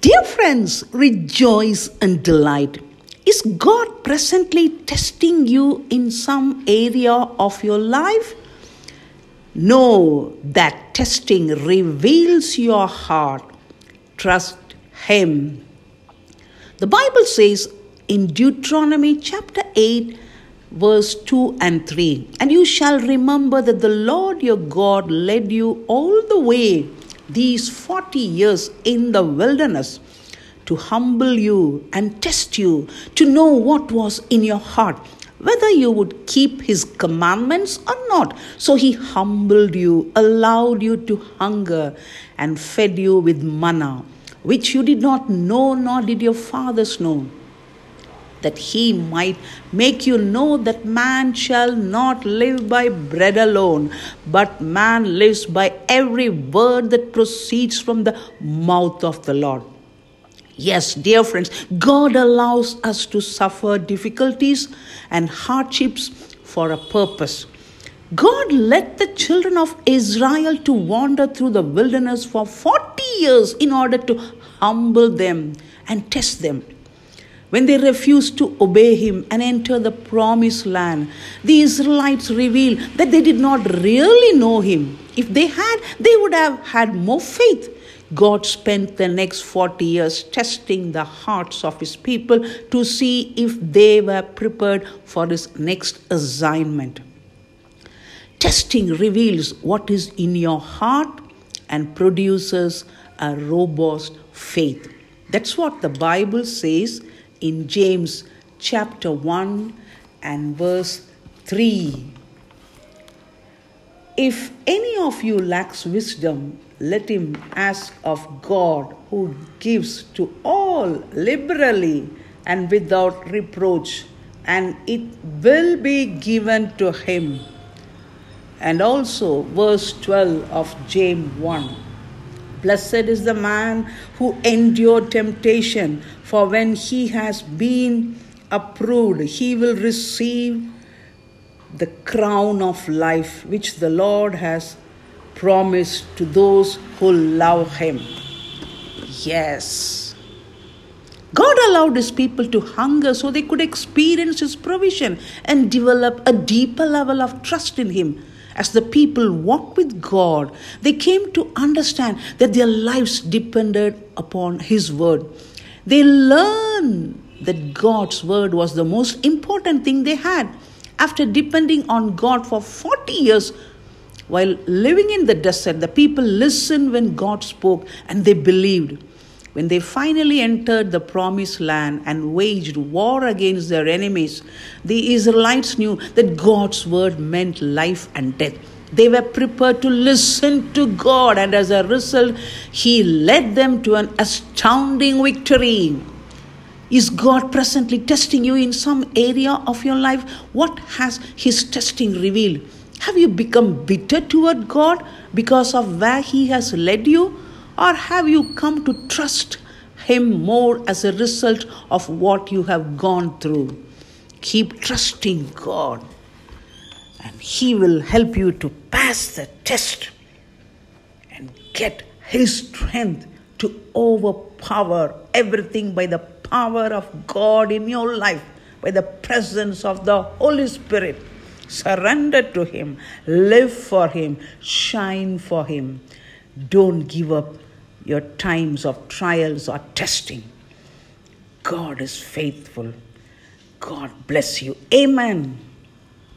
Dear friends, rejoice and delight. Is God presently testing you in some area of your life? Know that testing reveals your heart. Trust Him. The Bible says in Deuteronomy chapter 8, verse 2 and 3 And you shall remember that the Lord your God led you all the way these 40 years in the wilderness to humble you and test you, to know what was in your heart, whether you would keep his commandments or not. So he humbled you, allowed you to hunger, and fed you with manna, which you did not know, nor did your fathers know that he might make you know that man shall not live by bread alone, but man lives by every word that proceeds from the mouth of the Lord. Yes, dear friends, God allows us to suffer difficulties and hardships for a purpose. God led the children of Israel to wander through the wilderness for 40 years in order to humble them and test them. When they refused to obey him and enter the promised land, the Israelites revealed that they did not really know him. If they had, they would have had more faith. God spent the next 40 years testing the hearts of his people to see if they were prepared for his next assignment. Testing reveals what is in your heart and produces a robust faith. That's what the Bible says in James chapter 1 and verse 3. If any of you lacks wisdom, let him ask of God, who gives to all liberally and without reproach, and it will be given to him. And also, verse 12 of James 1 Blessed is the man who endured temptation, for when he has been approved, he will receive the crown of life which the Lord has promised to those who love him. Yes. God allowed his people to hunger so they could experience his provision and develop a deeper level of trust in him. As the people walked with God, they came to understand that their lives depended upon His word. They learned that God's word was the most important thing they had. After depending on God for 40 years, while living in the desert, the people listened when God spoke and they believed. When they finally entered the promised land and waged war against their enemies, the Israelites knew that God's word meant life and death. They were prepared to listen to God, and as a result, He led them to an astounding victory. Is God presently testing you in some area of your life? What has His testing revealed? Have you become bitter toward God because of where He has led you? Or have you come to trust Him more as a result of what you have gone through? Keep trusting God, and He will help you to pass the test and get His strength to overpower everything by the power of God in your life, by the presence of the Holy Spirit. Surrender to Him, live for Him, shine for Him. Don't give up your times of trials or testing. God is faithful. God bless you. Amen.